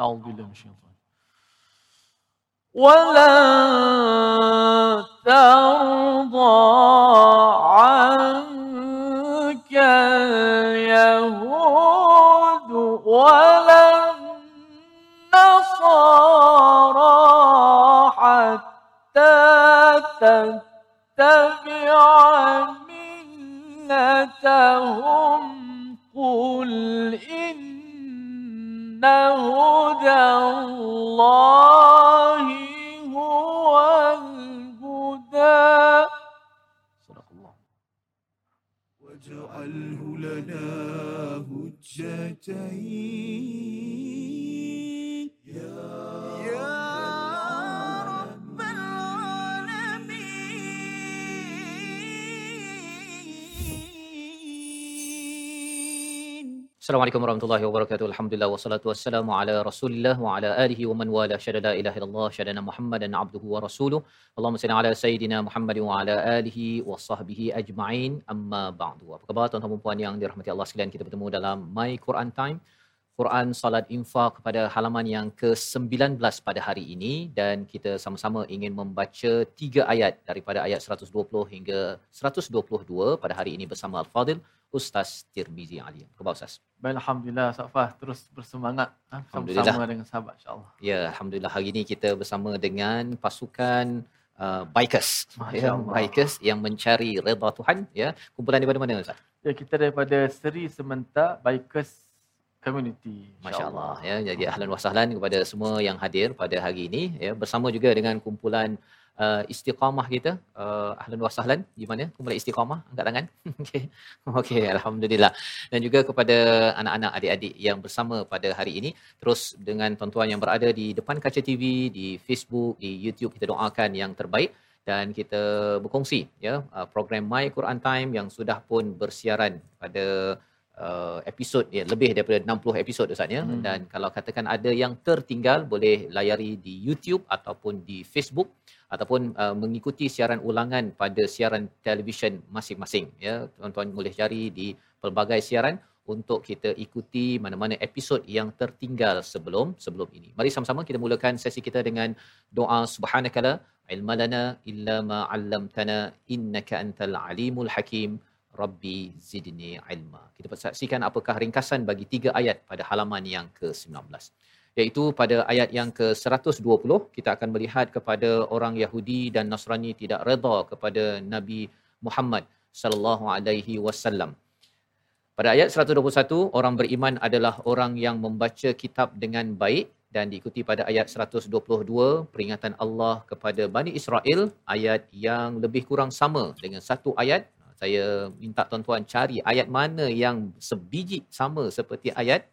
أعوذ بالله من الشيطان. ولن ترضى عنك اليهود ولا النصارى حتى تتبع ملتهم قل إن الله هو الهدى. صدق الله. واجعله لنا هجتين. Assalamualaikum warahmatullahi wabarakatuh. Alhamdulillah wassalatu wassalamu ala Rasulillah wa ala alihi wa man wala syada la ilaha illallah syadana Muhammadan abduhu wa rasuluh. Allahumma salli ala sayidina Muhammad wa ala alihi wa sahbihi ajma'in. Amma ba'du. Apa khabar tuan-tuan dan puan yang dirahmati Allah sekalian? Kita bertemu dalam My Quran Time. Quran Salat Infak pada halaman yang ke-19 pada hari ini dan kita sama-sama ingin membaca tiga ayat daripada ayat 120 hingga 122 pada hari ini bersama Al-Fadil Ustaz Tirmizi Ali. Khabar Ustaz? Baik, Alhamdulillah Safah terus bersemangat ha, Alhamdulillah. sama-sama dengan sahabat insyaAllah. Ya, alhamdulillah hari ini kita bersama dengan pasukan uh, bikers. Ya, bikers yang mencari redha Tuhan ya. Kumpulan daripada mana Ustaz? Ya, kita daripada Seri Sementar Bikers Community. Masya-Allah ya. Jadi ahlan wa sahlan kepada semua yang hadir pada hari ini ya bersama juga dengan kumpulan uh, istiqamah kita. Uh, ahlan wa sahlan di mana? Kumpulan istiqamah angkat tangan. Okey. Okey, alhamdulillah. Dan juga kepada anak-anak adik-adik yang bersama pada hari ini terus dengan tuan-tuan yang berada di depan kaca TV, di Facebook, di YouTube kita doakan yang terbaik dan kita berkongsi ya uh, program My Quran Time yang sudah pun bersiaran pada uh, episod ya lebih daripada 60 episod Ustaz ya Hmm. dan kalau katakan ada yang tertinggal boleh layari di YouTube ataupun di Facebook ataupun uh, mengikuti siaran ulangan pada siaran televisyen masing-masing ya tuan-tuan boleh cari di pelbagai siaran untuk kita ikuti mana-mana episod yang tertinggal sebelum sebelum ini. Mari sama-sama kita mulakan sesi kita dengan doa subhanakala ilmalana illa ma 'allamtana innaka antal alimul hakim. Rabbi zidni ilma. Kita persaksikan apakah ringkasan bagi tiga ayat pada halaman yang ke-19. Iaitu pada ayat yang ke-120 kita akan melihat kepada orang Yahudi dan Nasrani tidak redha kepada Nabi Muhammad sallallahu alaihi wasallam. Pada ayat 121 orang beriman adalah orang yang membaca kitab dengan baik dan diikuti pada ayat 122 peringatan Allah kepada Bani Israel ayat yang lebih kurang sama dengan satu ayat saya minta tuan-tuan cari ayat mana yang sebiji sama seperti ayat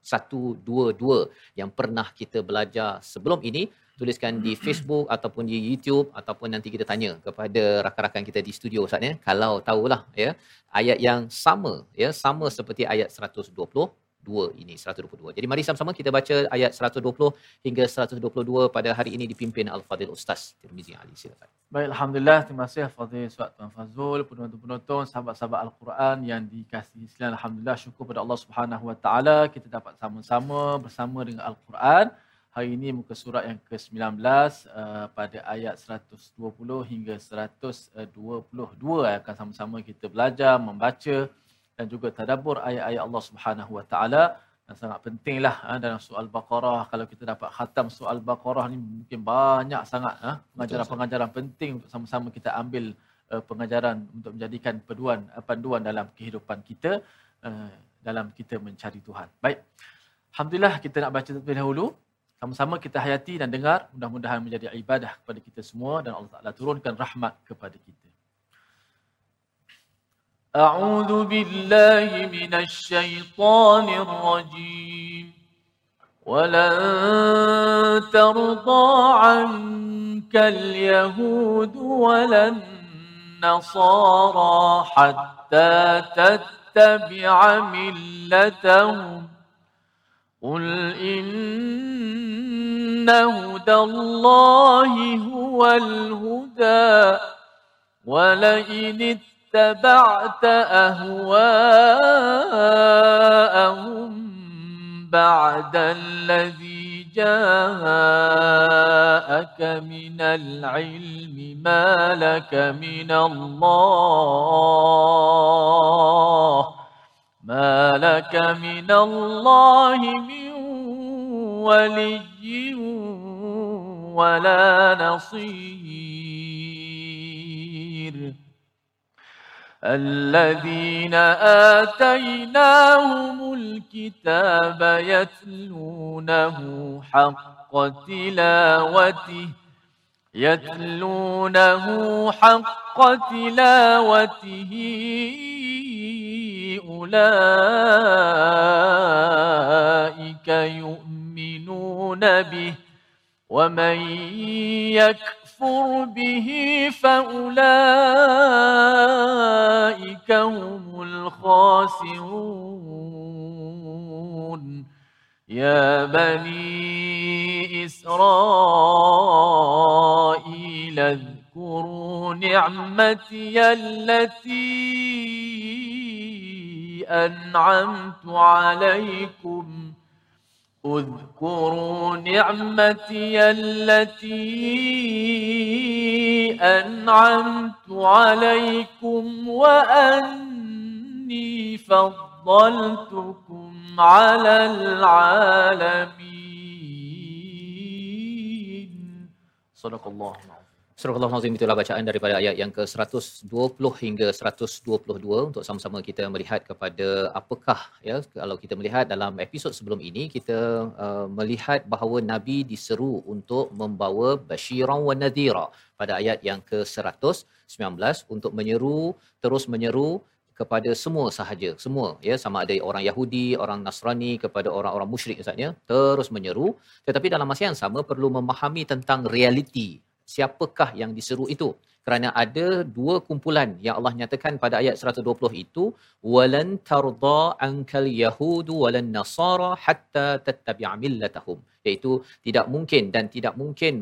122 yang pernah kita belajar sebelum ini. Tuliskan di Facebook ataupun di YouTube ataupun nanti kita tanya kepada rakan-rakan kita di studio Ustaz ya. Kalau tahulah ya. Ayat yang sama ya. Sama seperti ayat 122 ini 122. Jadi mari sama-sama kita baca ayat 120 hingga 122 pada hari ini dipimpin Al-Fadil Ustaz Tirmizi Ali silakan. Baik, Alhamdulillah. Terima kasih Fadil Suat Tuan Fazul, penonton-penonton, sahabat-sahabat Al-Quran yang dikasihi sekalian. Alhamdulillah, syukur pada Allah Subhanahu Wa Taala kita dapat sama-sama bersama dengan Al-Quran. Hari ini muka surat yang ke-19 uh, pada ayat 120 hingga 122 akan sama-sama kita belajar, membaca dan juga tadabbur ayat-ayat Allah Subhanahu Wa Taala dan sangat pentinglah ha, dalam soal Baqarah kalau kita dapat khatam soal Baqarah ni mungkin banyak sangat ha, pengajaran-pengajaran penting untuk sama-sama kita ambil uh, pengajaran untuk menjadikan peduan uh, panduan dalam kehidupan kita uh, dalam kita mencari Tuhan. Baik. Alhamdulillah kita nak baca terlebih dahulu. Sama-sama kita hayati dan dengar mudah-mudahan menjadi ibadah kepada kita semua dan Allah Taala turunkan rahmat kepada kita. أعوذ بالله من الشيطان الرجيم. ولن ترضى عنك اليهود ولا النصارى حتى تتبع ملتهم. قل إن هدى الله هو الهدى. ولئن اتبعت أهواءهم بعد الذي جاءك من العلم ما لك من الله ما لك من الله من ولي ولا نصير. الذين آتيناهم الكتاب يتلونه حق تلاوته يتلونه حق تلاوته. أولئك يؤمنون به ومن يكفر به فأولئك هم الخاسرون يا بني إسرائيل اذكروا نعمتي التي أنعمت عليكم اذكروا نعمتي التي أنعمت عليكم وأني فضلتكم على العالمين. صدق الله. العظيم Al-Azim itulah bacaan daripada ayat yang ke-120 hingga 122 untuk sama-sama kita melihat kepada apakah ya kalau kita melihat dalam episod sebelum ini kita uh, melihat bahawa nabi diseru untuk membawa basyiran wa nadhira pada ayat yang ke-119 untuk menyeru terus menyeru kepada semua sahaja semua ya sama ada orang Yahudi orang Nasrani kepada orang-orang musyrik misalnya terus menyeru. Tetapi dalam masa yang sama perlu memahami tentang realiti siapakah yang diseru itu? Kerana ada dua kumpulan yang Allah nyatakan pada ayat 120 itu walan tarda ankal yahudu walan nasara hatta tattabi'a millatahum. Iaitu tidak mungkin dan tidak mungkin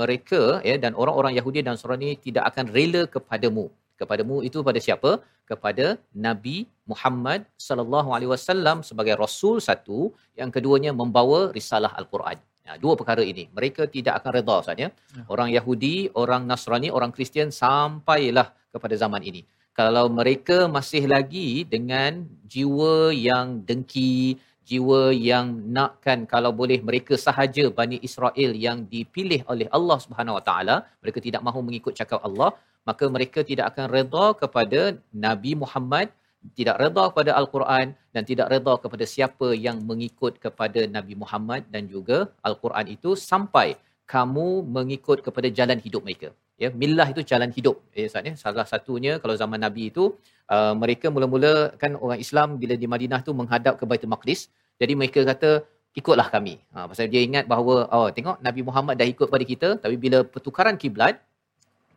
mereka ya dan orang-orang Yahudi dan Nasrani tidak akan rela kepadamu. Kepadamu itu pada siapa? Kepada Nabi Muhammad sallallahu alaihi wasallam sebagai rasul satu yang keduanya membawa risalah al-Quran Ya, dua perkara ini. Mereka tidak akan redha Ustaz ya. Orang Yahudi, orang Nasrani, orang Kristian sampailah kepada zaman ini. Kalau mereka masih lagi dengan jiwa yang dengki, jiwa yang nakkan kalau boleh mereka sahaja Bani Israel yang dipilih oleh Allah Subhanahu Wa Taala, mereka tidak mahu mengikut cakap Allah, maka mereka tidak akan redha kepada Nabi Muhammad tidak redha kepada Al-Quran dan tidak redha kepada siapa yang mengikut kepada Nabi Muhammad dan juga Al-Quran itu sampai kamu mengikut kepada jalan hidup mereka. Ya, millah itu jalan hidup. Ya, Ustaz, ya. Salah satunya kalau zaman Nabi itu uh, mereka mula-mula kan orang Islam bila di Madinah tu menghadap ke Baitul Maqdis. Jadi mereka kata ikutlah kami. Ha, pasal dia ingat bahawa oh tengok Nabi Muhammad dah ikut pada kita tapi bila pertukaran kiblat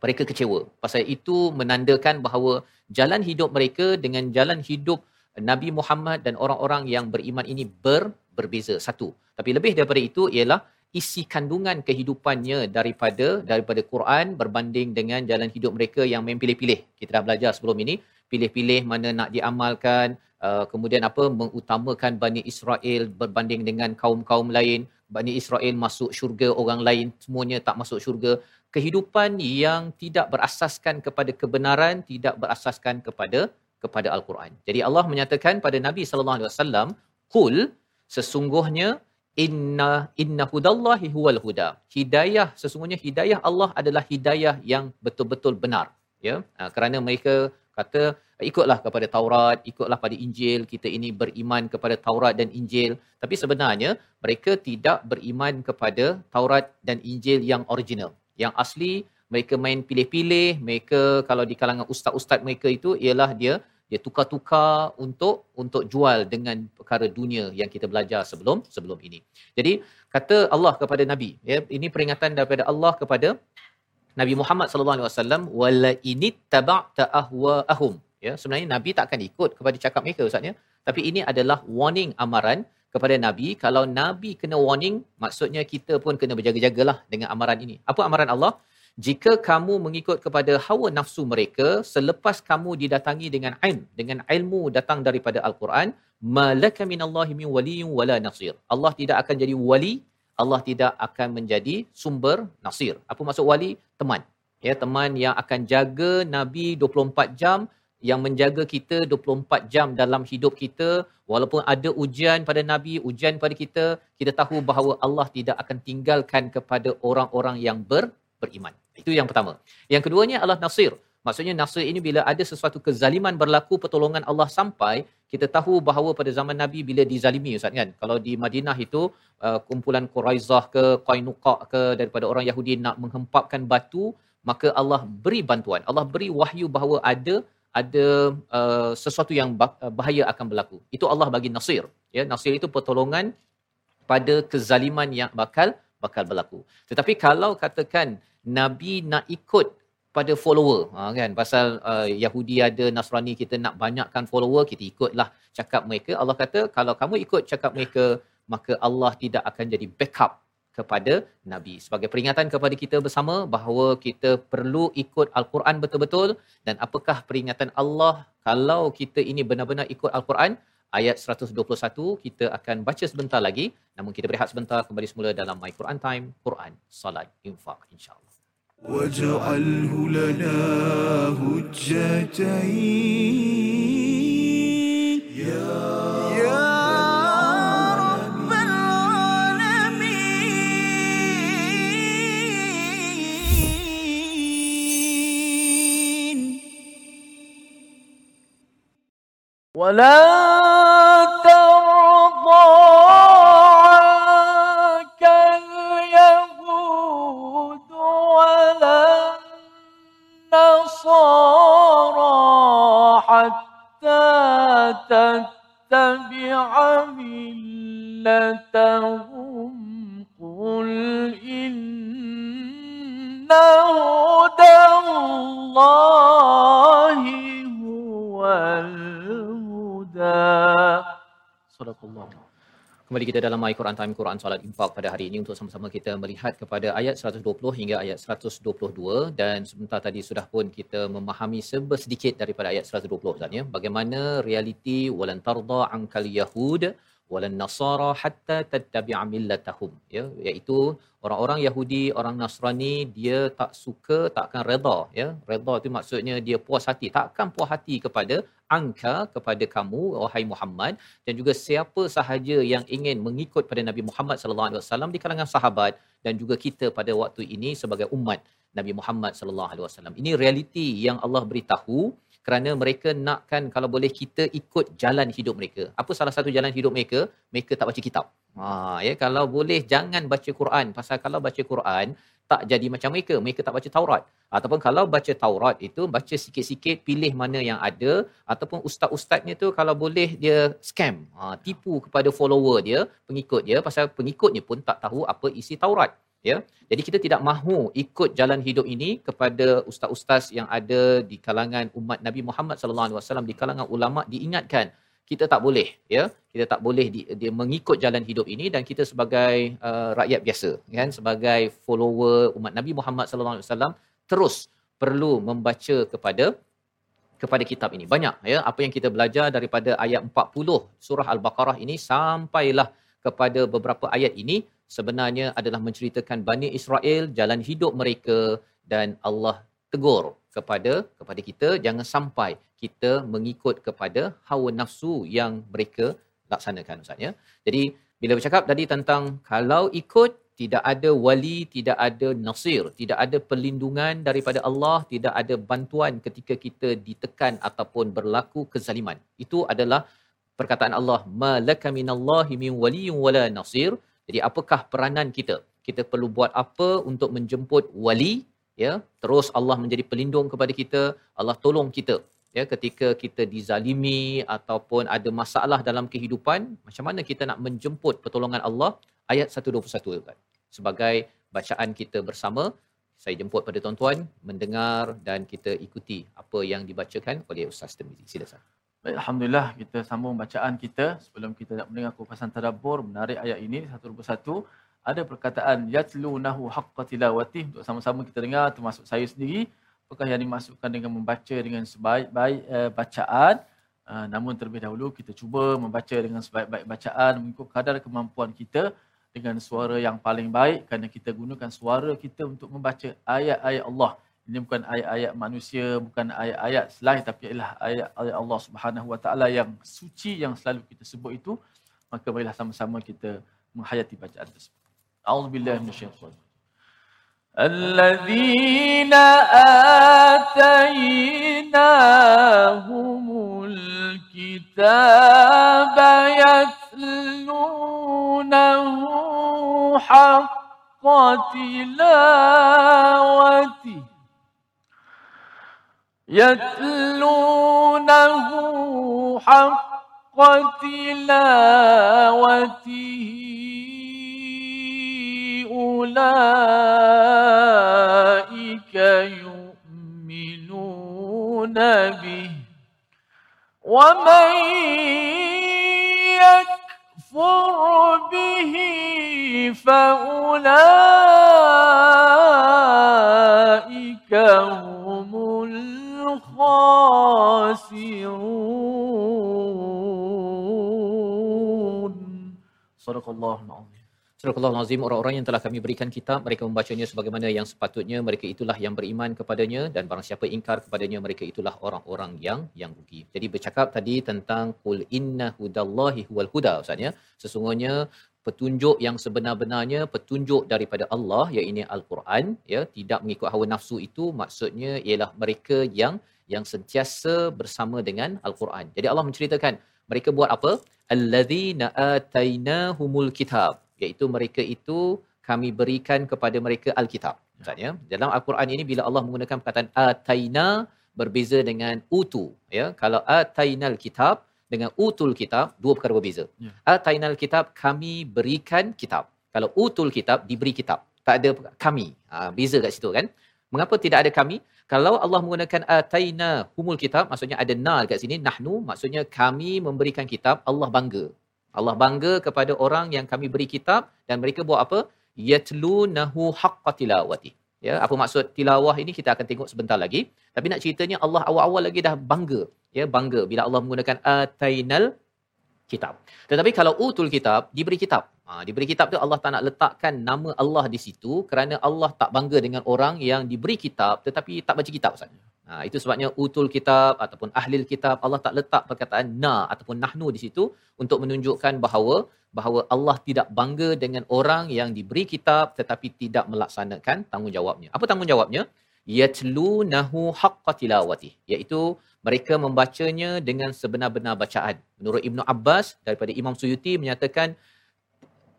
mereka kecewa. Pasal itu menandakan bahawa jalan hidup mereka dengan jalan hidup Nabi Muhammad dan orang-orang yang beriman ini ber, berbeza. Satu. Tapi lebih daripada itu ialah isi kandungan kehidupannya daripada daripada Quran berbanding dengan jalan hidup mereka yang main pilih-pilih. Kita dah belajar sebelum ini, pilih-pilih mana nak diamalkan, uh, kemudian apa mengutamakan Bani Israel berbanding dengan kaum-kaum lain, Bani Israel masuk syurga, orang lain semuanya tak masuk syurga kehidupan yang tidak berasaskan kepada kebenaran, tidak berasaskan kepada kepada al-Quran. Jadi Allah menyatakan pada Nabi sallallahu alaihi wasallam, "Qul sesungguhnya inna inna hudallahi huwal huda." Hidayah sesungguhnya hidayah Allah adalah hidayah yang betul-betul benar, ya. Ha, kerana mereka kata ikutlah kepada Taurat, ikutlah pada Injil, kita ini beriman kepada Taurat dan Injil. Tapi sebenarnya mereka tidak beriman kepada Taurat dan Injil yang original yang asli mereka main pilih-pilih mereka kalau di kalangan ustaz-ustaz mereka itu ialah dia dia tukar-tukar untuk untuk jual dengan perkara dunia yang kita belajar sebelum sebelum ini. Jadi kata Allah kepada Nabi, ya ini peringatan daripada Allah kepada Nabi Muhammad sallallahu alaihi wasallam wala inittaba'ta ahwa'ahum. Ya, sebenarnya Nabi tak akan ikut kepada cakap mereka ustaz ya. Tapi ini adalah warning amaran kepada Nabi. Kalau Nabi kena warning, maksudnya kita pun kena berjaga-jagalah dengan amaran ini. Apa amaran Allah? Jika kamu mengikut kepada hawa nafsu mereka, selepas kamu didatangi dengan ilm, dengan ilmu datang daripada Al-Quran, malaka minallahi min waliyyin wala nasir. Allah tidak akan jadi wali, Allah tidak akan menjadi sumber nasir. Apa maksud wali? Teman. Ya, teman yang akan jaga Nabi 24 jam, yang menjaga kita 24 jam dalam hidup kita walaupun ada ujian pada nabi ujian pada kita kita tahu bahawa Allah tidak akan tinggalkan kepada orang-orang yang ber, beriman itu yang pertama yang keduanya Allah nasir maksudnya nasir ini bila ada sesuatu kezaliman berlaku pertolongan Allah sampai kita tahu bahawa pada zaman nabi bila dizalimi ustaz kan kalau di Madinah itu uh, kumpulan Quraizah ke Qainuqa ke daripada orang Yahudi nak menghempapkan batu maka Allah beri bantuan Allah beri wahyu bahawa ada ada uh, sesuatu yang uh, bahaya akan berlaku. Itu Allah bagi nasir. Ya, nasir itu pertolongan pada kezaliman yang bakal bakal berlaku. Tetapi kalau katakan Nabi nak ikut pada follower, ha, kan? Pasal uh, Yahudi ada, Nasrani kita nak banyakkan follower, kita ikutlah cakap mereka. Allah kata, kalau kamu ikut cakap mereka, maka Allah tidak akan jadi backup kepada Nabi. Sebagai peringatan kepada kita bersama bahawa kita perlu ikut Al-Quran betul-betul dan apakah peringatan Allah kalau kita ini benar-benar ikut Al-Quran ayat 121 kita akan baca sebentar lagi namun kita berehat sebentar kembali semula dalam My Quran Time Quran Salat Infak insya-Allah واجعله لنا هجتين. يا يا رب العالمين. ولا تتبع ملتهم قل إن هدى الله هو الهدى. صدق الله Kembali kita dalam My Quran Time Quran Salat Infak pada hari ini untuk sama-sama kita melihat kepada ayat 120 hingga ayat 122 dan sebentar tadi sudah pun kita memahami sedikit daripada ayat 120 Ustaz ya. Bagaimana realiti walan tarda ankal yahud walan nasara hatta tattabi'a millatahum ya iaitu orang-orang Yahudi, orang Nasrani dia tak suka, takkan redha ya. Redha itu maksudnya dia puas hati, takkan puas hati kepada angka kepada kamu wahai Muhammad dan juga siapa sahaja yang ingin mengikut pada Nabi Muhammad sallallahu alaihi wasallam di kalangan sahabat dan juga kita pada waktu ini sebagai umat Nabi Muhammad sallallahu alaihi wasallam. Ini realiti yang Allah beritahu kerana mereka nakkan kalau boleh kita ikut jalan hidup mereka. Apa salah satu jalan hidup mereka? Mereka tak baca kitab. Ha ya kalau boleh jangan baca Quran pasal kalau baca Quran tak jadi macam mereka. Mereka tak baca Taurat. Ataupun kalau baca Taurat itu baca sikit-sikit pilih mana yang ada ataupun ustaz-ustaznya tu kalau boleh dia scam. Ha tipu kepada follower dia, pengikut dia pasal pengikutnya pun tak tahu apa isi Taurat ya? Jadi kita tidak mahu ikut jalan hidup ini kepada ustaz-ustaz yang ada di kalangan umat Nabi Muhammad sallallahu alaihi wasallam di kalangan ulama diingatkan kita tak boleh ya? Kita tak boleh di, dia mengikut jalan hidup ini dan kita sebagai uh, rakyat biasa kan? Sebagai follower umat Nabi Muhammad sallallahu alaihi wasallam terus perlu membaca kepada kepada kitab ini. Banyak ya? Apa yang kita belajar daripada ayat 40 surah al-baqarah ini sampailah kepada beberapa ayat ini sebenarnya adalah menceritakan Bani Israel jalan hidup mereka dan Allah tegur kepada kepada kita jangan sampai kita mengikut kepada hawa nafsu yang mereka laksanakan ustaz ya. Jadi bila bercakap tadi tentang kalau ikut tidak ada wali, tidak ada nasir, tidak ada perlindungan daripada Allah, tidak ada bantuan ketika kita ditekan ataupun berlaku kezaliman. Itu adalah perkataan Allah, "Malaka minallahi min waliyyin wala nasir." Jadi apakah peranan kita? Kita perlu buat apa untuk menjemput wali ya terus Allah menjadi pelindung kepada kita Allah tolong kita ya ketika kita dizalimi ataupun ada masalah dalam kehidupan macam mana kita nak menjemput pertolongan Allah ayat 121 kan sebagai bacaan kita bersama saya jemput pada tuan-tuan mendengar dan kita ikuti apa yang dibacakan oleh Ustaz Tirmizi. Silakan. Baik, Alhamdulillah kita sambung bacaan kita. Sebelum kita nak mendengar kupasan tadabbur menarik ayat ini satu persatu ada perkataan yatlunahu haqqa tilawati untuk sama-sama kita dengar termasuk saya sendiri apakah yang dimaksudkan dengan membaca dengan sebaik-baik uh, bacaan? Uh, namun terlebih dahulu kita cuba membaca dengan sebaik-baik bacaan mengikut kadar kemampuan kita dengan suara yang paling baik kerana kita gunakan suara kita untuk membaca ayat-ayat Allah. Ini bukan ayat-ayat manusia, bukan ayat-ayat selain tapi ialah ayat-ayat Allah Subhanahu Wa Taala yang suci yang selalu kita sebut itu. Maka marilah sama-sama kita menghayati bacaan tersebut. A'udzubillahi minasyaitanir الذين آتيناهم الكتاب يتلونه حق تلاوته يتلونه حق تلاوته أولئك يؤمنون به ومن يكفر به فأولئك هم khasirun. Sadaqallahul Azim. Surah Al-Azim, orang-orang yang telah kami berikan kitab, mereka membacanya sebagaimana yang sepatutnya, mereka itulah yang beriman kepadanya dan barang siapa ingkar kepadanya, mereka itulah orang-orang yang yang rugi. Jadi bercakap tadi tentang Qul inna hudallahi huwal huda, Ustaznya. sesungguhnya petunjuk yang sebenar-benarnya, petunjuk daripada Allah, iaitu Al-Quran, ya, tidak mengikut hawa nafsu itu, maksudnya ialah mereka yang yang sentiasa bersama dengan Al-Quran. Jadi Allah menceritakan mereka buat apa? Alladzina atainahumul kitab. Iaitu mereka itu kami berikan kepada mereka alkitab. Maksudnya dalam al-Quran ini bila Allah menggunakan perkataan ataina berbeza dengan utu ya. Kalau atainal kitab dengan utul kitab dua perkara berbeza. Ya. atainal kitab kami berikan kitab. Kalau utul kitab diberi kitab. Tak ada kami. Ha, beza kat situ kan mengapa tidak ada kami kalau Allah menggunakan ataina humul kitab maksudnya ada na dekat sini nahnu maksudnya kami memberikan kitab Allah bangga Allah bangga kepada orang yang kami beri kitab dan mereka buat apa? Yatlunahu haqqa tilawati. Ya, apa maksud tilawah ini kita akan tengok sebentar lagi. Tapi nak ceritanya Allah awal-awal lagi dah bangga. Ya, bangga bila Allah menggunakan atainal kitab. Tetapi kalau utul kitab, diberi kitab. Ha, diberi kitab tu Allah tak nak letakkan nama Allah di situ kerana Allah tak bangga dengan orang yang diberi kitab tetapi tak baca kitab saja. Ha, itu sebabnya utul kitab ataupun ahli kitab Allah tak letak perkataan na ataupun nahnu di situ untuk menunjukkan bahawa bahawa Allah tidak bangga dengan orang yang diberi kitab tetapi tidak melaksanakan tanggungjawabnya. Apa tanggungjawabnya? Yatlu nahu haqqa tilawati. Iaitu mereka membacanya dengan sebenar-benar bacaan. Menurut Ibnu Abbas daripada Imam Suyuti menyatakan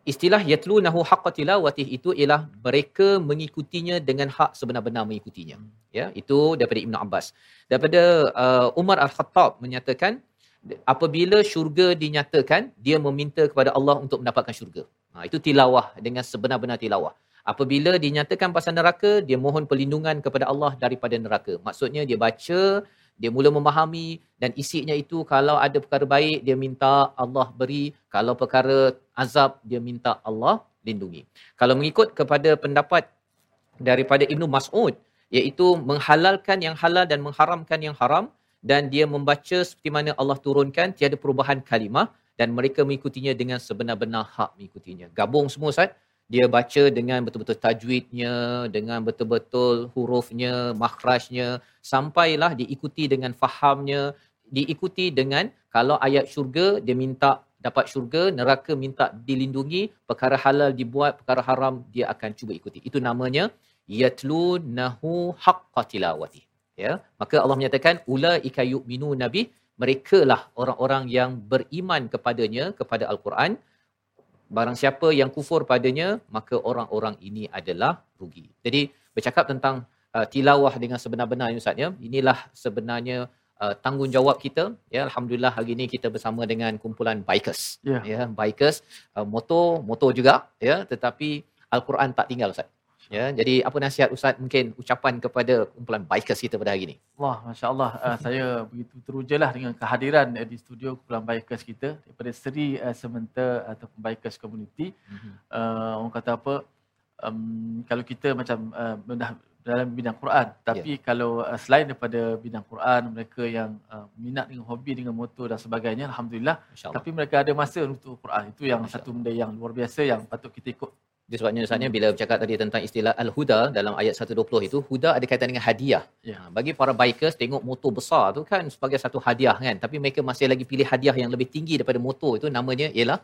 istilah yatlunahu haqqa tilawatih itu ialah mereka mengikutinya dengan hak sebenar-benar mengikutinya. Ya itu daripada Ibnu Abbas. Daripada uh, Umar Al-Khattab menyatakan apabila syurga dinyatakan dia meminta kepada Allah untuk mendapatkan syurga. Ha, itu tilawah dengan sebenar-benar tilawah. Apabila dinyatakan pasal neraka dia mohon perlindungan kepada Allah daripada neraka. Maksudnya dia baca dia mula memahami dan isinya itu kalau ada perkara baik dia minta Allah beri. Kalau perkara azab dia minta Allah lindungi. Kalau mengikut kepada pendapat daripada Ibnu Mas'ud iaitu menghalalkan yang halal dan mengharamkan yang haram dan dia membaca seperti mana Allah turunkan tiada perubahan kalimah dan mereka mengikutinya dengan sebenar-benar hak mengikutinya. Gabung semua Ustaz dia baca dengan betul-betul tajwidnya, dengan betul-betul hurufnya, makhrajnya, sampailah diikuti dengan fahamnya, diikuti dengan kalau ayat syurga dia minta dapat syurga, neraka minta dilindungi, perkara halal dibuat, perkara haram dia akan cuba ikuti. Itu namanya yatlu nahu haqqa tilawati. Ya, maka Allah menyatakan ulaika yu'minu nabi mereka lah orang-orang yang beriman kepadanya kepada al-Quran barang siapa yang kufur padanya maka orang-orang ini adalah rugi. Jadi bercakap tentang uh, tilawah dengan sebenar-benarnya ustaz ya. Inilah sebenarnya uh, tanggungjawab kita ya. Alhamdulillah hari ini kita bersama dengan kumpulan bikers. Yeah. Ya, bikers uh, motor motor juga ya tetapi al-Quran tak tinggal ustaz. Ya, jadi apa nasihat Ustaz? Mungkin ucapan kepada kumpulan bikers kita pada hari ini? Wah, masya-Allah. Uh, saya begitu terujalah dengan kehadiran uh, di studio kumpulan bikers kita daripada Seri uh, Sementa ataupun bikers community. Uh, orang kata apa? um, kalau kita macam uh, dah dalam bidang Quran. Tapi yeah. kalau uh, selain daripada bidang Quran mereka yang uh, minat dengan hobi dengan motor dan sebagainya alhamdulillah. Tapi mereka ada masa untuk Quran. Itu yang satu benda yang luar biasa yang patut kita ikut jadi sebabnya Ustaznya bila bercakap tadi tentang istilah Al-Huda dalam ayat 120 itu, Huda ada kaitan dengan hadiah. Ya. Ha, bagi para bikers, tengok motor besar tu kan sebagai satu hadiah kan. Tapi mereka masih lagi pilih hadiah yang lebih tinggi daripada motor itu, namanya ialah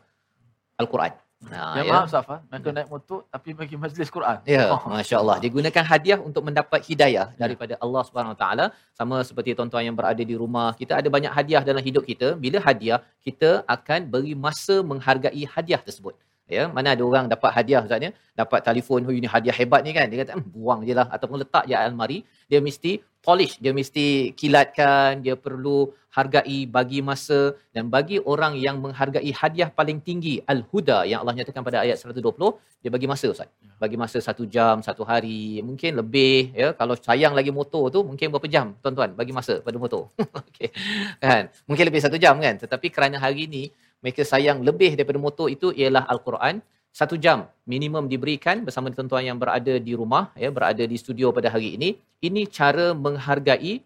Al-Quran. Ha, ya, ya. maaf Safa, mereka ya. naik motor tapi bagi majlis Quran. Ya, oh. Masya Allah. Dia gunakan hadiah untuk mendapat hidayah ya. daripada Allah Subhanahu Taala. Sama seperti tuan-tuan yang berada di rumah, kita ada banyak hadiah dalam hidup kita. Bila hadiah, kita akan beri masa menghargai hadiah tersebut ya mana ada orang dapat hadiah ustaznya dapat telefon oh ini hadiah hebat ni kan? Dia kata hmm, buang je lah. Ataupun letak je almari dia mesti polish dia mesti kilatkan dia perlu hargai bagi masa. Dan bagi orang yang menghargai hadiah paling tinggi al-huda yang Allah nyatakan pada ayat 120 dia bagi masa ustaz. Bagi masa satu jam satu hari mungkin lebih ya? Kalau sayang lagi motor tu mungkin berapa jam tuan-tuan? Bagi masa pada motor. Okey. Kan? Mungkin lebih satu jam kan? Tetapi kerana hari ni mereka sayang lebih daripada motor itu ialah Al-Quran. Satu jam minimum diberikan bersama tuan-tuan yang berada di rumah, ya, berada di studio pada hari ini. Ini cara menghargai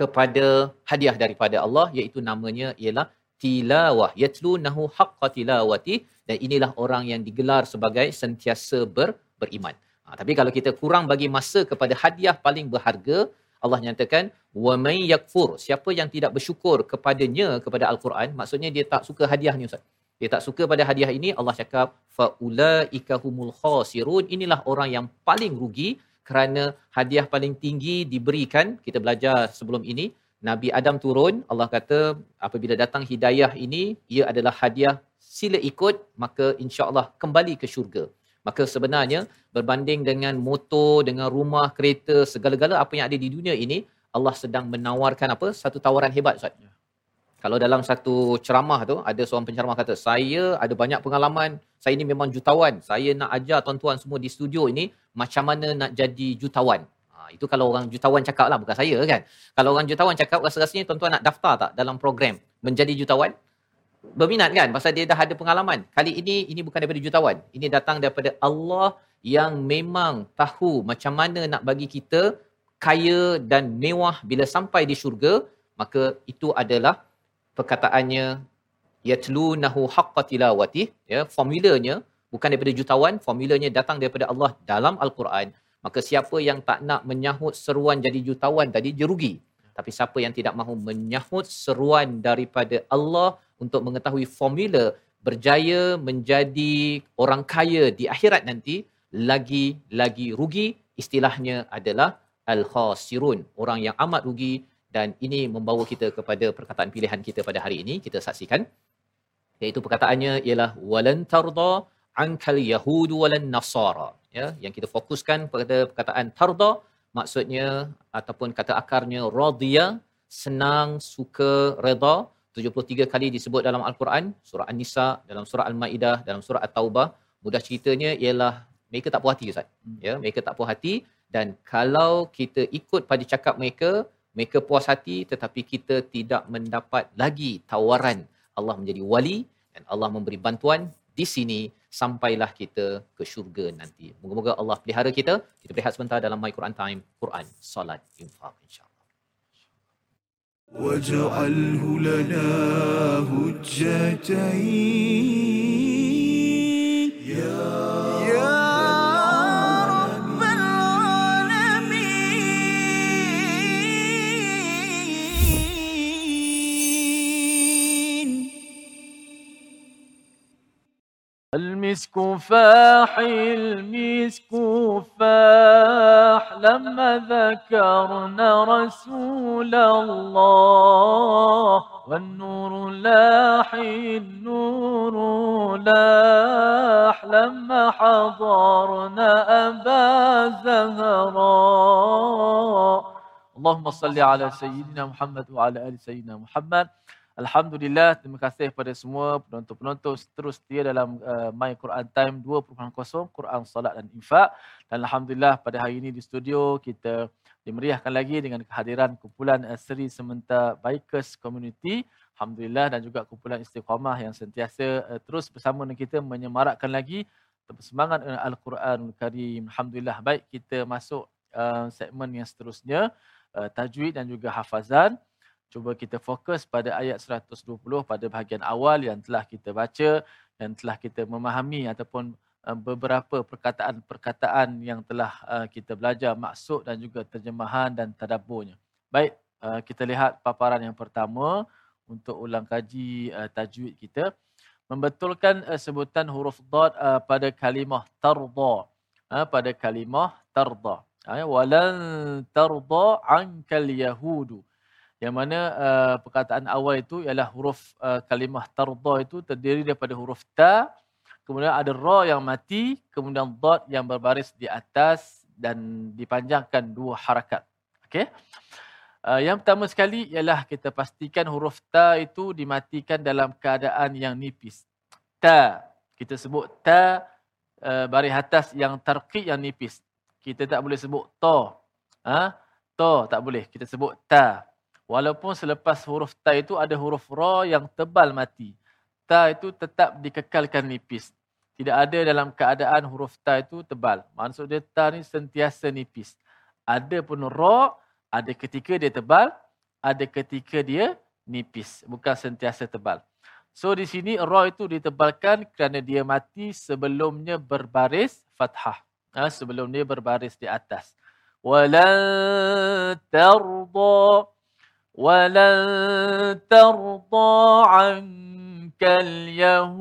kepada hadiah daripada Allah iaitu namanya ialah tilawah. Yatlu nahu haqqa tilawati dan inilah orang yang digelar sebagai sentiasa ber, beriman. Ha, tapi kalau kita kurang bagi masa kepada hadiah paling berharga, Allah nyatakan wa may yakfur. Siapa yang tidak bersyukur kepadanya kepada al-Quran maksudnya dia tak suka hadiah ni ustaz. Dia tak suka pada hadiah ini Allah cakap fa ulaika humul khasirun. Inilah orang yang paling rugi kerana hadiah paling tinggi diberikan kita belajar sebelum ini Nabi Adam turun Allah kata apabila datang hidayah ini ia adalah hadiah sila ikut maka insya-Allah kembali ke syurga Maka sebenarnya berbanding dengan motor, dengan rumah, kereta, segala-gala apa yang ada di dunia ini, Allah sedang menawarkan apa? Satu tawaran hebat Ustaz. Ya. Kalau dalam satu ceramah tu, ada seorang penceramah kata, saya ada banyak pengalaman, saya ini memang jutawan. Saya nak ajar tuan-tuan semua di studio ini, macam mana nak jadi jutawan. Ha, itu kalau orang jutawan cakap lah, bukan saya kan. Kalau orang jutawan cakap, rasa-rasanya tuan-tuan nak daftar tak dalam program menjadi jutawan? Berminat kan pasal dia dah ada pengalaman. Kali ini ini bukan daripada jutawan. Ini datang daripada Allah yang memang tahu macam mana nak bagi kita kaya dan mewah bila sampai di syurga, maka itu adalah perkataannya yatlunahu haqqa tilawati ya formulanya bukan daripada jutawan formulanya datang daripada Allah dalam al-Quran maka siapa yang tak nak menyahut seruan jadi jutawan tadi dia rugi tapi siapa yang tidak mahu menyahut seruan daripada Allah untuk mengetahui formula berjaya menjadi orang kaya di akhirat nanti lagi-lagi rugi istilahnya adalah al-khasirun orang yang amat rugi. Dan ini membawa kita kepada perkataan pilihan kita pada hari ini. Kita saksikan. Iaitu perkataannya ialah walan tarda ankal yahud walan nasara. Ya yang kita fokuskan pada perkataan tarda maksudnya ataupun kata akarnya radiya senang suka redha 73 kali disebut dalam al-Quran. Surah an-nisa dalam surah al-maidah dalam surah at-taubah. Mudah ceritanya ialah mereka tak puas hati ustaz. Hmm. ya mereka tak puas hati. Dan kalau kita ikut pada cakap mereka mereka puas hati tetapi kita tidak mendapat lagi tawaran. Allah menjadi wali dan Allah memberi bantuan di sini sampailah kita ke syurga nanti. Moga-moga Allah pelihara kita. Kita berehat sebentar dalam My Quran Time, Quran, Salat, Infaq insya-Allah. واجعله لنا هجتين المسك فاح المسك فاح لما ذكرنا رسول الله والنور لاح النور لاح. لما حضرنا أبا زهراء. اللهم صل على سيدنا محمد وعلى آل سيدنا محمد. Alhamdulillah, terima kasih kepada semua penonton-penonton terus setia dalam uh, My Quran Time 2.0 Quran Salat dan Infak. Dan Alhamdulillah pada hari ini di studio kita dimeriahkan lagi dengan kehadiran kumpulan uh, Seri Sementar Bikers Community. Alhamdulillah dan juga kumpulan Istiqamah yang sentiasa uh, terus bersama dengan kita menyemarakkan lagi bersemangat dengan Al-Quranul Karim. Alhamdulillah. Baik, kita masuk uh, segmen yang seterusnya. Uh, tajwid dan juga hafazan. Cuba kita fokus pada ayat 120 pada bahagian awal yang telah kita baca dan telah kita memahami ataupun uh, beberapa perkataan-perkataan yang telah uh, kita belajar maksud dan juga terjemahan dan tadabburnya. Baik, uh, kita lihat paparan yang pertama untuk ulang kaji tajwid kita. Membetulkan sebutan huruf dad pada kalimah tarda. Pada kalimah tarda. Walan tarda ankal yahudu yang mana uh, perkataan awal itu ialah huruf uh, kalimah tarda itu terdiri daripada huruf ta kemudian ada ra yang mati kemudian dad yang berbaris di atas dan dipanjangkan dua harakat okey Uh, yang pertama sekali ialah kita pastikan huruf ta itu dimatikan dalam keadaan yang nipis. Ta. Kita sebut ta uh, baris atas yang tarqiq yang nipis. Kita tak boleh sebut to. Ha? To tak boleh. Kita sebut ta. Walaupun selepas huruf ta itu ada huruf ra yang tebal mati. Ta itu tetap dikekalkan nipis. Tidak ada dalam keadaan huruf ta itu tebal. Maksud dia ta ni sentiasa nipis. Ada pun ra ada ketika dia tebal, ada ketika dia nipis. Bukan sentiasa tebal. So di sini ra itu ditebalkan kerana dia mati sebelumnya berbaris fathah. Ha, sebelum dia berbaris di atas. Walan tarda ولن ترضى عنك اليهود.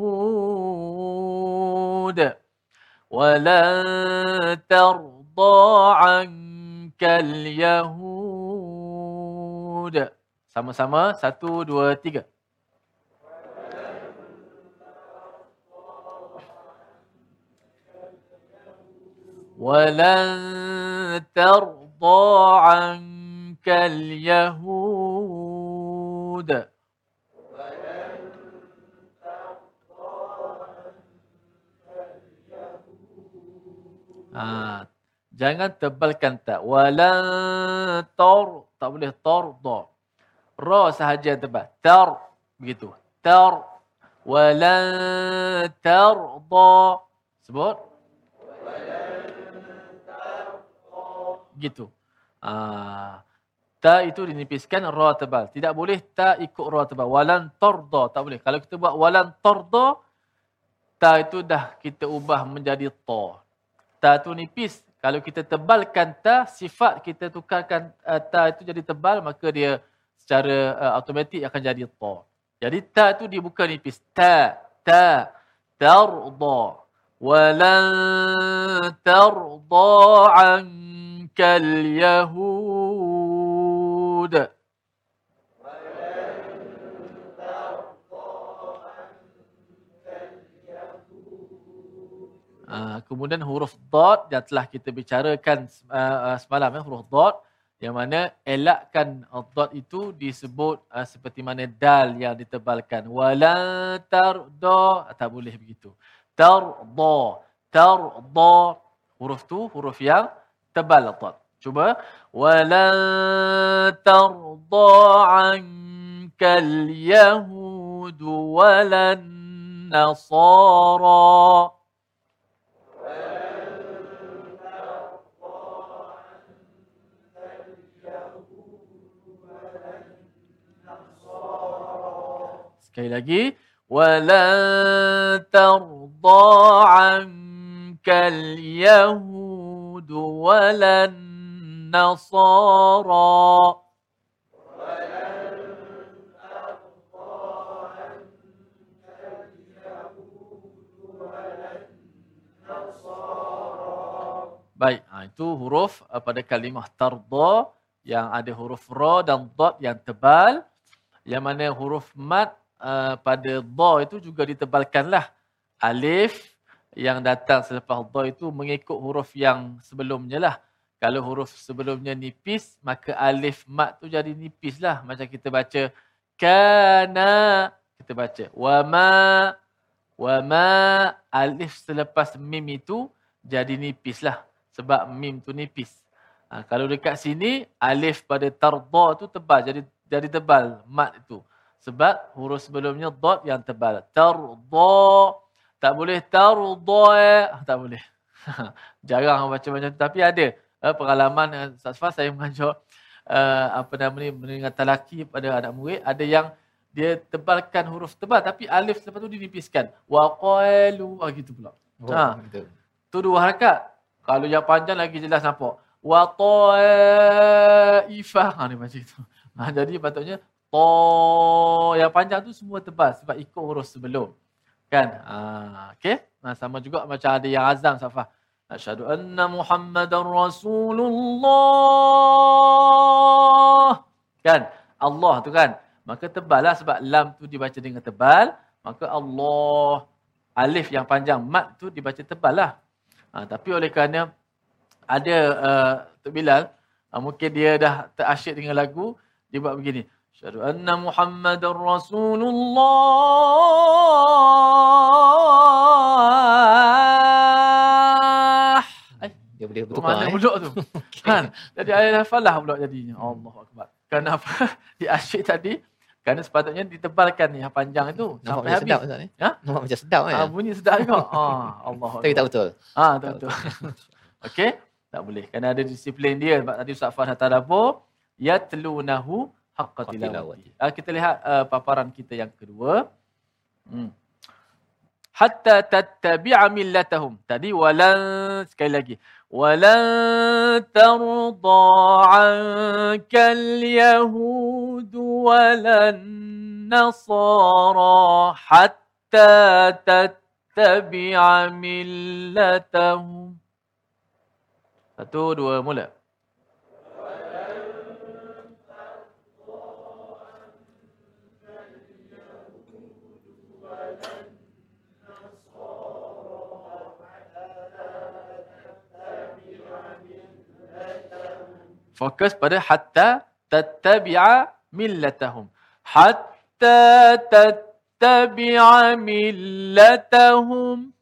ولن ترضى عنك اليهود. Sama-sama. Satu dua tiga. ولن ترضى عنك اليهود Ah, jangan tebalkan tak. Walan tar tak boleh tar da. Ra sahaja tebal. Tar begitu. Tar wala tar. Sebut. Gitu. Ah, ta itu dinipiskan ra tebal. Tidak boleh ta ikut ra tebal. Walan tarda tak boleh. Kalau kita buat walan tarda ta itu dah kita ubah menjadi ta. Ta tu nipis kalau kita tebalkan ta, sifat kita tukarkan uh, ta itu jadi tebal, maka dia secara uh, automatik akan jadi ta. Jadi ta itu dia bukan nipis. Ta, ta, tarda. Walan tarda ankal yahud. Ah, kemudian huruf dot yang telah kita bicarakan uh, semalam ya huruf dot yang mana elakkan dot itu disebut seperti mana dal yang ditebalkan. Wala tarda tak boleh begitu. Tarda tarda huruf tu huruf yang tebal dot cuba wala tarda ankal yahud wala nasara Sekali lagi. وَلَن تَرْضَى عَنْكَ الْيَهُودُ وَلَا النَّصَارَى Baik, ha, itu huruf uh, pada kalimah tarda yang ada huruf ra dan dad yang tebal. Yang mana huruf mat uh, pada dha itu juga ditebalkanlah alif yang datang selepas dha itu mengikut huruf yang sebelumnya lah. Kalau huruf sebelumnya nipis, maka alif mat tu jadi nipis lah. Macam kita baca kana, kita baca wama, wama alif selepas mim itu jadi nipis lah. Sebab mim tu nipis. Ha, kalau dekat sini, alif pada tarda tu tebal. Jadi jadi tebal mat itu. Sebab huruf sebelumnya dot yang tebal. Tarda. Tak boleh tarda. Tak boleh. Jarang baca macam tu. Tapi ada uh, pengalaman uh, Safar saya mengajar uh, apa nama ni mendengar talaki pada anak murid. Ada yang dia tebalkan huruf tebal tapi alif lepas tu dinipiskan. Wa qalu ah gitu pula. Oh, Ha. betul. tu dua harakat. Kalau yang panjang lagi jelas nampak. Wa taifah. Ha ni macam itu. Ha, jadi patutnya ta yang panjang tu semua tebal sebab ikut huruf sebelum. Kan? Ha, okey? Ha, sama juga macam ada yang azam safah asyhadu anna muhammadar rasulullah. Kan? Allah tu kan? Maka tebal lah sebab lam tu dibaca dengan tebal maka Allah alif yang panjang mat tu dibaca tebal lah ha, tapi oleh kerana ada uh, Tok Bilal uh, mungkin dia dah terasyik dengan lagu dia buat begini. Asyhadu anna muhammadar rasulullah Dia boleh tu bertukar mana eh. tu kan jadi ayat hafalah pula jadinya Allah akbar kenapa dia asyik tadi kerana sepatutnya ditebalkan ni yang panjang itu Nampak sampai macam habis sedap Ustaz ni. Ha? Nampak macam sedap kan. Ah, bunyi sedap juga. Ah, Allah. Tapi tak betul. Ah, tak betul. Okey, tak boleh. Kerana ada disiplin dia. Sebab tadi Ustaz Fahad hantar dapur. Yatlunahu haqqa Haqqa tilawati. Ah, kita lihat uh, paparan kita yang kedua. Hmm. Hatta tattabi'a millatahum. Tadi walan sekali lagi. Walan tarda 'ankal yahud walan nasara hatta tattabi'a millatahum. Satu, dua, mula. Fokus pada hatta tattabi'a millatahum. Hatta tattabi'a millatahum.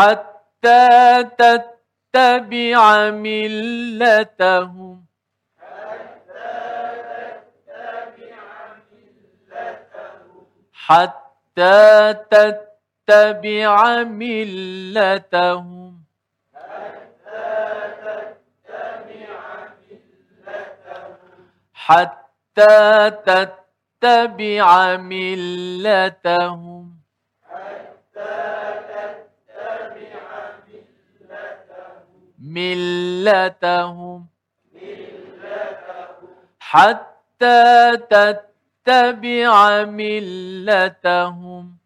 حتى تتبع ملتهم حتى تتبع ملتهم. حتى تتبع ملتهم. ملتهم. حتى تتبع ملتهم.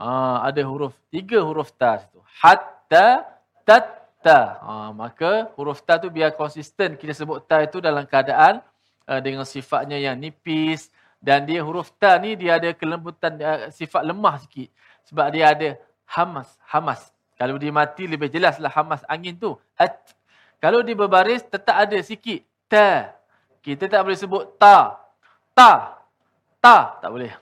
Ah, ada huruf tiga huruf ta situ. Hatta tatta. Ah, maka huruf ta tu biar konsisten kita sebut ta itu dalam keadaan uh, dengan sifatnya yang nipis dan dia huruf ta ni dia ada kelembutan uh, sifat lemah sikit sebab dia ada hamas, hamas. Kalau dia mati lebih jelaslah hamas angin tu. At. Kalau dia berbaris tetap ada sikit ta. Kita tak boleh sebut ta. Ta. Ta tak boleh.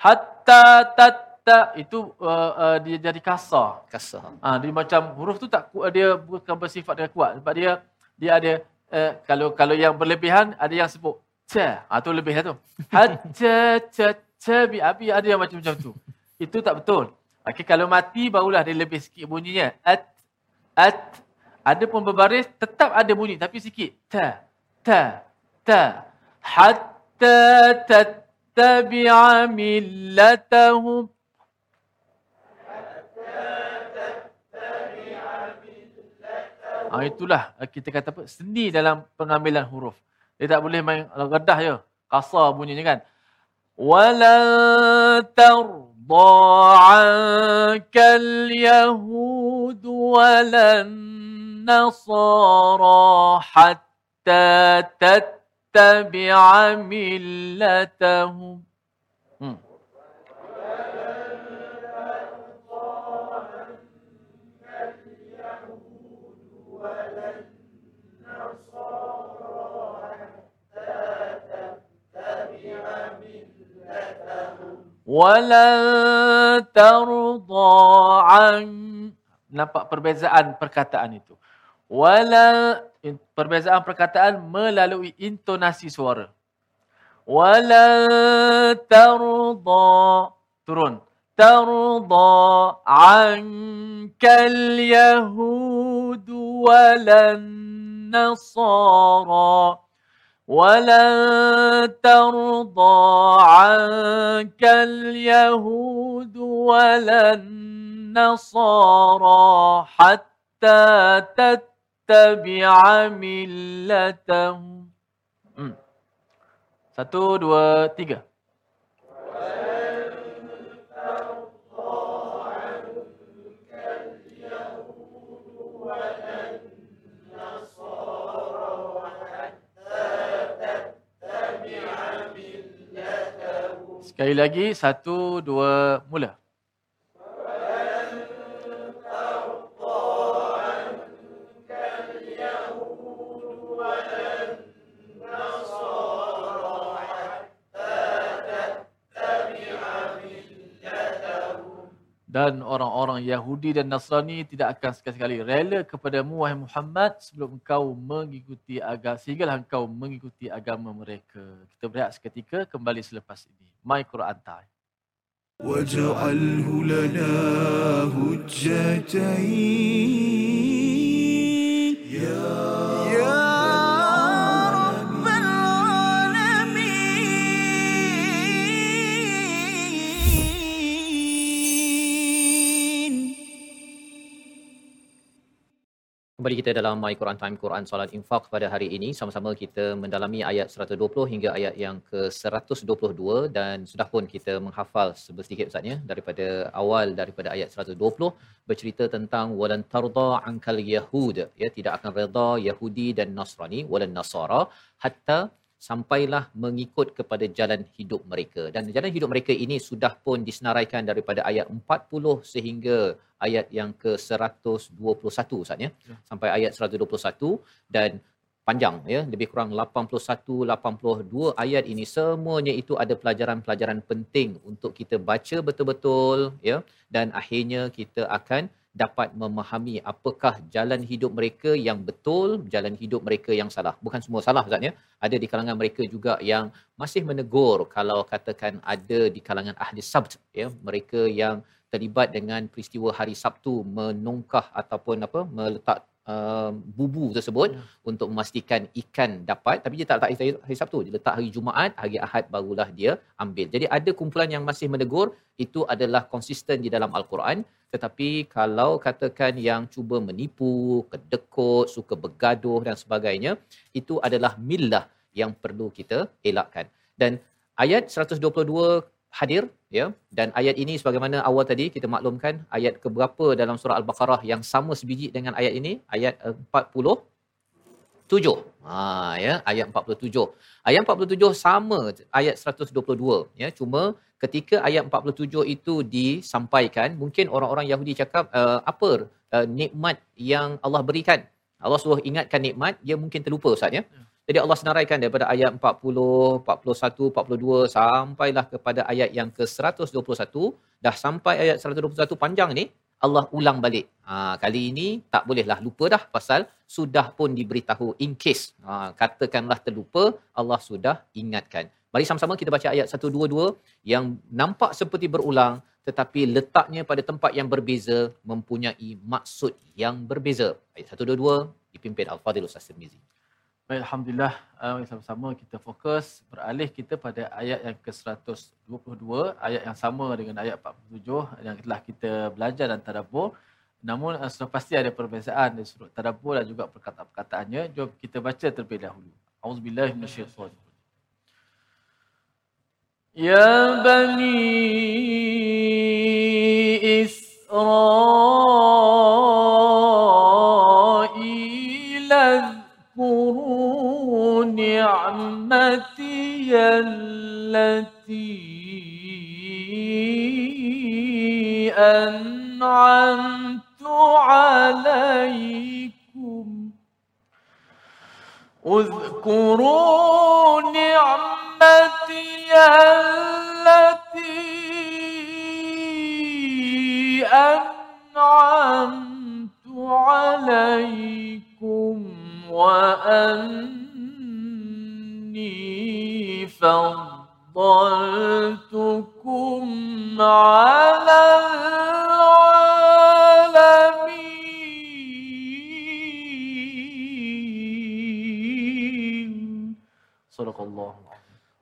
Hatta tatta itu uh, uh, dia jadi kasar. Kasar. Ah, dia macam huruf tu tak ku- dia bukan bersifat dia kuat sebab dia dia ada uh, kalau kalau yang berlebihan ada yang sebut cha. Ah tu lebih lah tu. Hatta cha cha bi abi ada yang macam macam tu. Itu tak betul. Okey kalau mati barulah dia lebih sikit bunyinya. At at ada pun berbaris tetap ada bunyi tapi sikit. Ta ta ta hatta tattabi'a millatahum Ah itulah eh, kita kata apa seni dalam pengambilan huruf. Dia tak boleh main redah je. Kasar bunyinya kan. Walan tarda ankal yahud walan nasara hatta tattabi'a millatahum. Hmm. Walan tarda an nampak perbezaan perkataan itu. wala perbezaan perkataan melalui intonasi suara. Wala tarda turun. Tarda ankal yahud walan nasara ولن ترضى عنك اليهود ولا النصارى حتى تتبع ملتهم. Satu, dua, tiga. Sekali lagi, satu, dua, mula. dan orang-orang Yahudi dan Nasrani tidak akan sekali-kali rela kepadamu wahai Muhammad sebelum engkau mengikuti agama sehinggalah engkau mengikuti agama mereka. Kita berehat seketika kembali selepas ini. My Quran Time. واجعله لنا هجتين Kembali kita dalam My Quran Time Quran Salat Infak pada hari ini. Sama-sama kita mendalami ayat 120 hingga ayat yang ke-122 dan sudah pun kita menghafal sedikit Ustaznya daripada awal daripada ayat 120 bercerita tentang walan tarda ankal yahud ya tidak akan redha Yahudi dan Nasrani walan nasara hatta sampailah mengikut kepada jalan hidup mereka. Dan jalan hidup mereka ini sudah pun disenaraikan daripada ayat 40 sehingga ayat yang ke-121 Ustaz ya. ya. Sampai ayat 121 dan panjang ya. Lebih kurang 81 82 ayat ini semuanya itu ada pelajaran-pelajaran penting untuk kita baca betul-betul ya. Dan akhirnya kita akan dapat memahami apakah jalan hidup mereka yang betul, jalan hidup mereka yang salah. Bukan semua salah Ustaz ya. Ada di kalangan mereka juga yang masih menegur kalau katakan ada di kalangan ahli sabt ya, mereka yang terlibat dengan peristiwa hari Sabtu menongkah ataupun apa meletak uh, bubu tersebut ya. untuk memastikan ikan dapat. Tapi dia tak letak hari, hari Sabtu. Dia letak hari Jumaat hari Ahad barulah dia ambil. Jadi ada kumpulan yang masih menegur itu adalah konsisten di dalam al-Quran. Tetapi kalau katakan yang cuba menipu kedekut suka bergaduh dan sebagainya itu adalah millah yang perlu kita elakkan. Dan ayat 122 hadir ya. Dan ayat ini sebagaimana awal tadi kita maklumkan ayat keberapa dalam surah al-baqarah yang sama sebiji dengan ayat ini? Ayat 47 ha ya ayat 47 ayat 47 sama ayat 122 ya. Cuma ketika ayat 47 itu disampaikan mungkin orang-orang Yahudi cakap uh, apa uh, nikmat yang Allah berikan? Allah suruh ingatkan nikmat dia mungkin terlupa ustaz ya, ya. Jadi Allah senaraikan daripada ayat 40, 41, 42 sampailah kepada ayat yang ke-121. Dah sampai ayat 121 panjang ni, Allah ulang balik. Ha, kali ini tak bolehlah lupa dah pasal sudah pun diberitahu in case. Ha, katakanlah terlupa, Allah sudah ingatkan. Mari sama-sama kita baca ayat 122 yang nampak seperti berulang tetapi letaknya pada tempat yang berbeza mempunyai maksud yang berbeza. Ayat 122 dipimpin Al-Fadhil Ustaz Tirmizi. Baik, Alhamdulillah, uh, sama-sama kita fokus beralih kita pada ayat yang ke-122, ayat yang sama dengan ayat 47 yang telah kita belajar dan tadabbur. Namun uh, sudah pasti ada perbezaan dari surut tadabbur dan juga perkataan-perkataannya. Jom kita baca terlebih dahulu. Auzubillahi minasyaitanir Ya bani Israel نعمتي التي أنعمت عليكم. اذكروا نعمتي التي أنعمت عليكم أني فضلتكم على العالمين صدق الله العظيم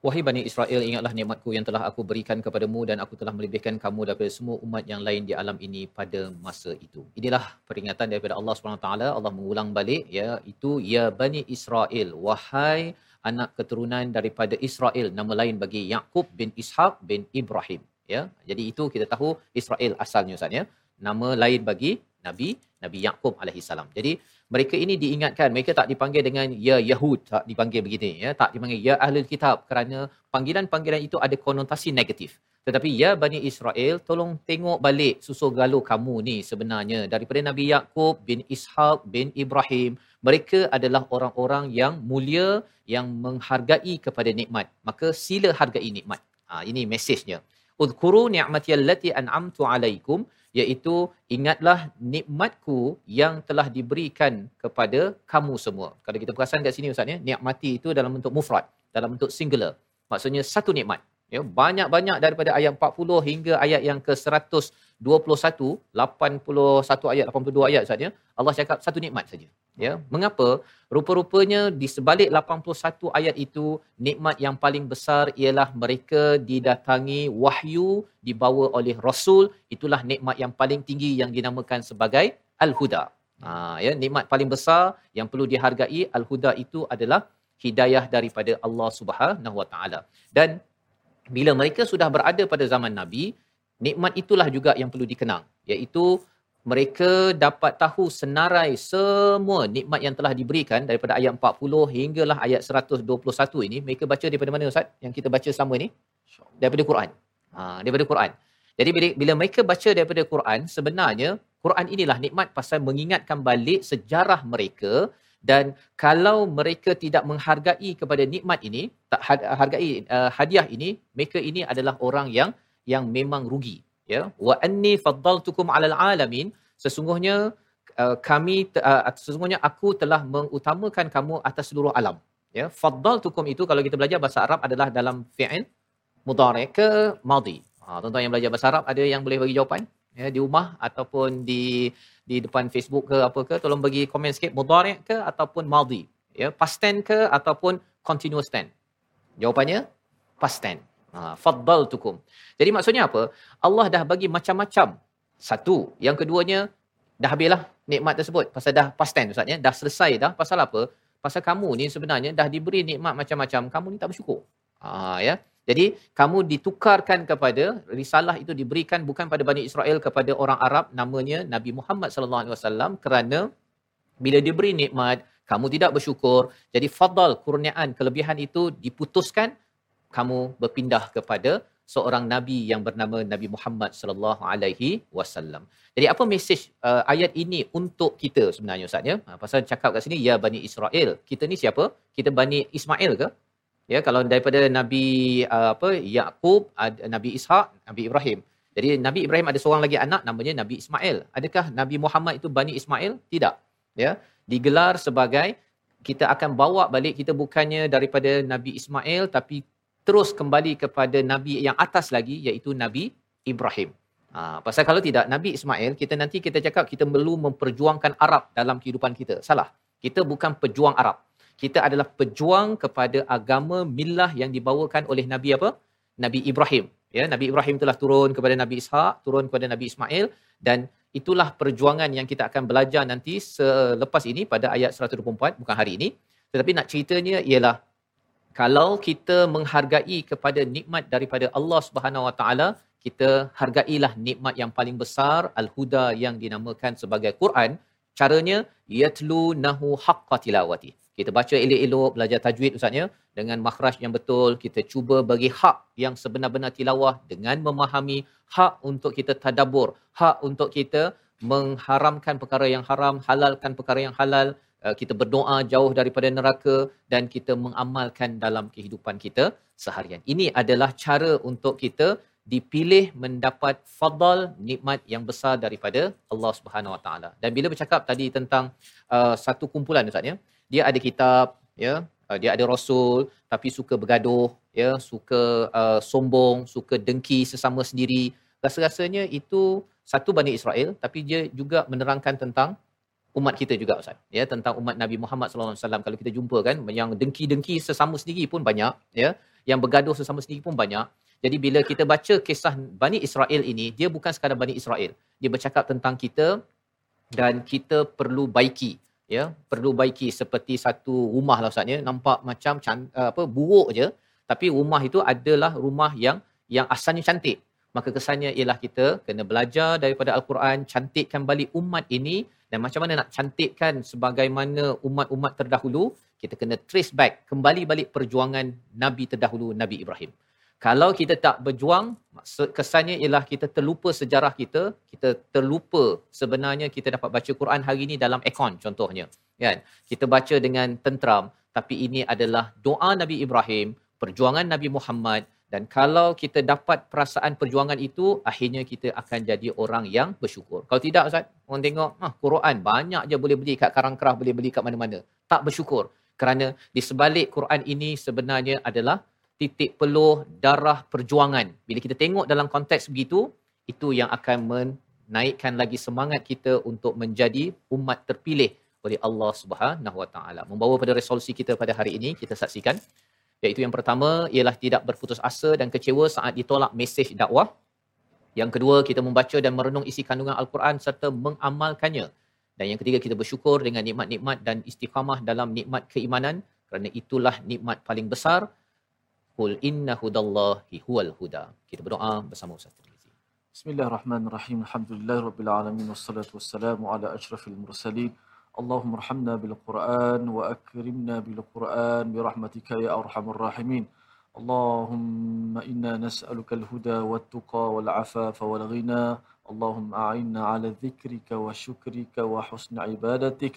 Wahai Bani Israel, ingatlah nikmatku yang telah aku berikan kepadamu dan aku telah melebihkan kamu daripada semua umat yang lain di alam ini pada masa itu. Inilah peringatan daripada Allah SWT. Allah mengulang balik, ya, itu ya Bani Israel. Wahai anak keturunan daripada Israel, nama lain bagi Yaqub bin Ishaq bin Ibrahim. Ya, jadi itu kita tahu Israel asalnya Ustaz ya. Nama lain bagi Nabi Nabi Yaqub alaihi salam. Jadi mereka ini diingatkan mereka tak dipanggil dengan ya Yahud tak dipanggil begini ya tak dipanggil ya ahli kitab kerana panggilan-panggilan itu ada konotasi negatif tetapi ya Bani Israel tolong tengok balik susu galuh kamu ni sebenarnya daripada Nabi Yaqub bin Ishaq bin Ibrahim mereka adalah orang-orang yang mulia yang menghargai kepada nikmat maka sila hargai nikmat ha, ini mesejnya udhkuru ni'mati allati an'amtu alaikum iaitu ingatlah nikmatku yang telah diberikan kepada kamu semua. Kalau kita perasan kat sini ustaz ya, nikmati itu dalam bentuk mufrad, dalam bentuk singular. Maksudnya satu nikmat. Ya, banyak-banyak daripada ayat 40 hingga ayat yang ke 121, 81 ayat, 82 ayat saja, Allah cakap satu nikmat saja. Ya, mengapa? Rupa-rupanya di sebalik 81 ayat itu nikmat yang paling besar ialah mereka didatangi wahyu dibawa oleh rasul, itulah nikmat yang paling tinggi yang dinamakan sebagai al-huda. Ha, ya, nikmat paling besar yang perlu dihargai al-huda itu adalah hidayah daripada Allah Subhanahu Wa Taala. Dan bila mereka sudah berada pada zaman Nabi, nikmat itulah juga yang perlu dikenang, iaitu mereka dapat tahu senarai semua nikmat yang telah diberikan daripada ayat 40 hinggalah ayat 121 ini. Mereka baca daripada mana ustaz? Yang kita baca selama ini daripada Quran. Ha daripada Quran. Jadi bila, bila mereka baca daripada Quran sebenarnya Quran inilah nikmat pasal mengingatkan balik sejarah mereka dan kalau mereka tidak menghargai kepada nikmat ini tak hargai uh, hadiah ini mereka ini adalah orang yang yang memang rugi ya. Wa anni faddaltukum alal alamin. Sesungguhnya uh, kami uh, sesungguhnya aku telah mengutamakan kamu atas seluruh alam ya. Faddaltukum itu kalau kita belajar bahasa Arab adalah dalam fi'il mudhari ke madhi. Ha tuan-tuan yang belajar bahasa Arab ada yang boleh bagi jawapan ya di rumah ataupun di di depan Facebook ke apa ke tolong bagi komen sikit mudhari ke ataupun madhi ya past tense ke ataupun continuous tense jawapannya past tense Ha, faddaltukum. Jadi maksudnya apa? Allah dah bagi macam-macam. Satu. Yang keduanya, dah habislah nikmat tersebut. Pasal dah past tense Ustaz ya. Dah selesai dah. Pasal apa? Pasal kamu ni sebenarnya dah diberi nikmat macam-macam. Kamu ni tak bersyukur. Ha, ya. Jadi kamu ditukarkan kepada risalah itu diberikan bukan pada Bani Israel kepada orang Arab namanya Nabi Muhammad sallallahu alaihi wasallam kerana bila diberi nikmat kamu tidak bersyukur jadi fadal kurniaan kelebihan itu diputuskan kamu berpindah kepada seorang nabi yang bernama Nabi Muhammad sallallahu alaihi wasallam. Jadi apa mesej uh, ayat ini untuk kita sebenarnya Ustaz ya? Ha, pasal cakap kat sini ya Bani Israel. Kita ni siapa? Kita Bani Ismail ke? Ya kalau daripada Nabi uh, apa Yakub, Nabi Ishak, Nabi Ibrahim. Jadi Nabi Ibrahim ada seorang lagi anak namanya Nabi Ismail. Adakah Nabi Muhammad itu Bani Ismail? Tidak. Ya. Digelar sebagai kita akan bawa balik kita bukannya daripada Nabi Ismail tapi terus kembali kepada nabi yang atas lagi iaitu nabi Ibrahim. Ha, pasal kalau tidak Nabi Ismail kita nanti kita cakap kita perlu memperjuangkan Arab dalam kehidupan kita. Salah. Kita bukan pejuang Arab. Kita adalah pejuang kepada agama millah yang dibawakan oleh Nabi apa? Nabi Ibrahim. Ya, Nabi Ibrahim telah turun kepada Nabi Ishak, turun kepada Nabi Ismail dan itulah perjuangan yang kita akan belajar nanti selepas ini pada ayat 124 bukan hari ini. Tetapi nak ceritanya ialah kalau kita menghargai kepada nikmat daripada Allah Subhanahu Wa Taala, kita hargailah nikmat yang paling besar al-huda yang dinamakan sebagai Quran. Caranya yatlu nahu haqqa tilawati. Kita baca elok-elok, belajar tajwid ustaznya dengan makhraj yang betul, kita cuba bagi hak yang sebenar-benar tilawah dengan memahami hak untuk kita tadabbur, hak untuk kita mengharamkan perkara yang haram, halalkan perkara yang halal, Uh, kita berdoa jauh daripada neraka dan kita mengamalkan dalam kehidupan kita seharian. Ini adalah cara untuk kita dipilih mendapat fadal nikmat yang besar daripada Allah Subhanahu Wa Taala. Dan bila bercakap tadi tentang uh, satu kumpulan ustaz ya, dia ada kitab ya, uh, dia ada rasul tapi suka bergaduh ya. Suka uh, sombong suka dengki sesama sendiri. Rasa-rasanya itu satu Bani Israel tapi dia juga menerangkan tentang umat kita juga Ustaz. Ya tentang umat Nabi Muhammad sallallahu alaihi wasallam. Kalau kita jumpa kan yang dengki-dengki sesama sendiri pun banyak ya. Yang bergaduh sesama sendiri pun banyak. Jadi bila kita baca kisah Bani Israel ini dia bukan sekadar Bani Israel. Dia bercakap tentang kita dan kita perlu baiki ya perlu baiki seperti satu rumah lah Ustaz ya. Nampak macam can, apa buruk je. Tapi rumah itu adalah rumah yang yang asalnya cantik. Maka kesannya ialah kita kena belajar daripada al-Quran cantikkan balik umat ini. Dan macam mana nak cantikkan sebagaimana umat-umat terdahulu kita kena trace back kembali balik perjuangan nabi terdahulu Nabi Ibrahim kalau kita tak berjuang kesannya ialah kita terlupa sejarah kita kita terlupa sebenarnya kita dapat baca Quran hari ini dalam aircon contohnya kan? Kita baca dengan tentram tapi ini adalah doa Nabi Ibrahim perjuangan Nabi Muhammad dan kalau kita dapat perasaan perjuangan itu akhirnya kita akan jadi orang yang bersyukur. Kalau tidak ustaz orang tengok ah Quran banyak je boleh beli kat karang kerah boleh beli kat mana-mana. Tak bersyukur. Kerana di sebalik Quran ini sebenarnya adalah titik peluh darah perjuangan bila kita tengok dalam konteks begitu itu yang akan menaikkan lagi semangat kita untuk menjadi umat terpilih oleh Allah Subhanahu Wa Taala membawa pada resolusi kita pada hari ini kita saksikan iaitu yang pertama ialah tidak berputus asa dan kecewa saat ditolak mesej dakwah. Yang kedua, kita membaca dan merenung isi kandungan Al-Quran serta mengamalkannya. Dan yang ketiga, kita bersyukur dengan nikmat-nikmat dan istiqamah dalam nikmat keimanan kerana itulah nikmat paling besar. Qul inna hudallahi huwal huda. Kita berdoa bersama Ustaz Tirmizi. Bismillahirrahmanirrahim. Alhamdulillahirabbil wassalatu wassalamu ala asyrafil mursalin. اللهم ارحمنا بالقرآن وأكرمنا بالقرآن برحمتك يا أرحم الراحمين اللهم إنا نسألك الهدى والتقى والعفاف والغنى اللهم أعنا على ذكرك وشكرك وحسن عبادتك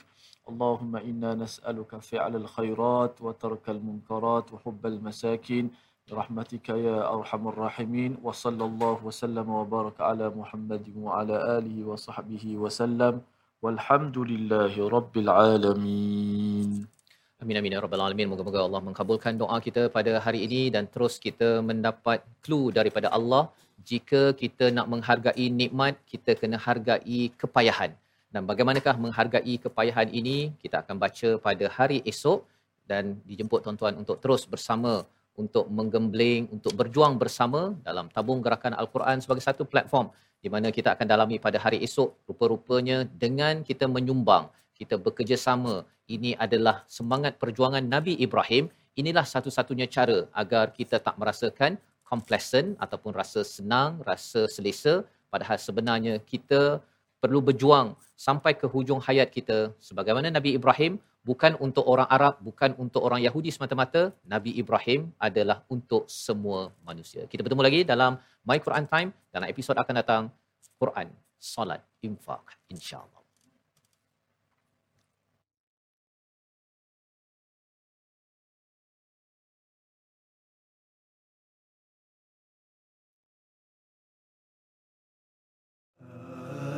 اللهم إنا نسألك فعل الخيرات وترك المنكرات وحب المساكين برحمتك يا أرحم الراحمين وصلى الله وسلم وبارك على محمد وعلى آله وصحبه وسلم Walhamdulillahi Rabbil Alamin. Amin amin ya rabbal alamin. Moga-moga Allah mengabulkan doa kita pada hari ini dan terus kita mendapat clue daripada Allah jika kita nak menghargai nikmat, kita kena hargai kepayahan. Dan bagaimanakah menghargai kepayahan ini? Kita akan baca pada hari esok dan dijemput tuan-tuan untuk terus bersama untuk menggembling, untuk berjuang bersama dalam tabung gerakan Al-Quran sebagai satu platform di mana kita akan dalami pada hari esok rupa-rupanya dengan kita menyumbang kita bekerjasama ini adalah semangat perjuangan Nabi Ibrahim inilah satu-satunya cara agar kita tak merasakan complacent ataupun rasa senang rasa selesa padahal sebenarnya kita perlu berjuang sampai ke hujung hayat kita. Sebagaimana Nabi Ibrahim bukan untuk orang Arab bukan untuk orang Yahudi semata-mata. Nabi Ibrahim adalah untuk semua manusia. Kita bertemu lagi dalam My Quran Time. Dalam episod akan datang Quran Salat Infak insyaallah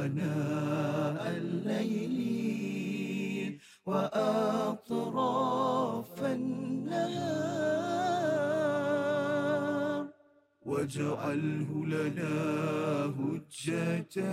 آناء الليل وأطراف النهار. واجعله لنا هجتين.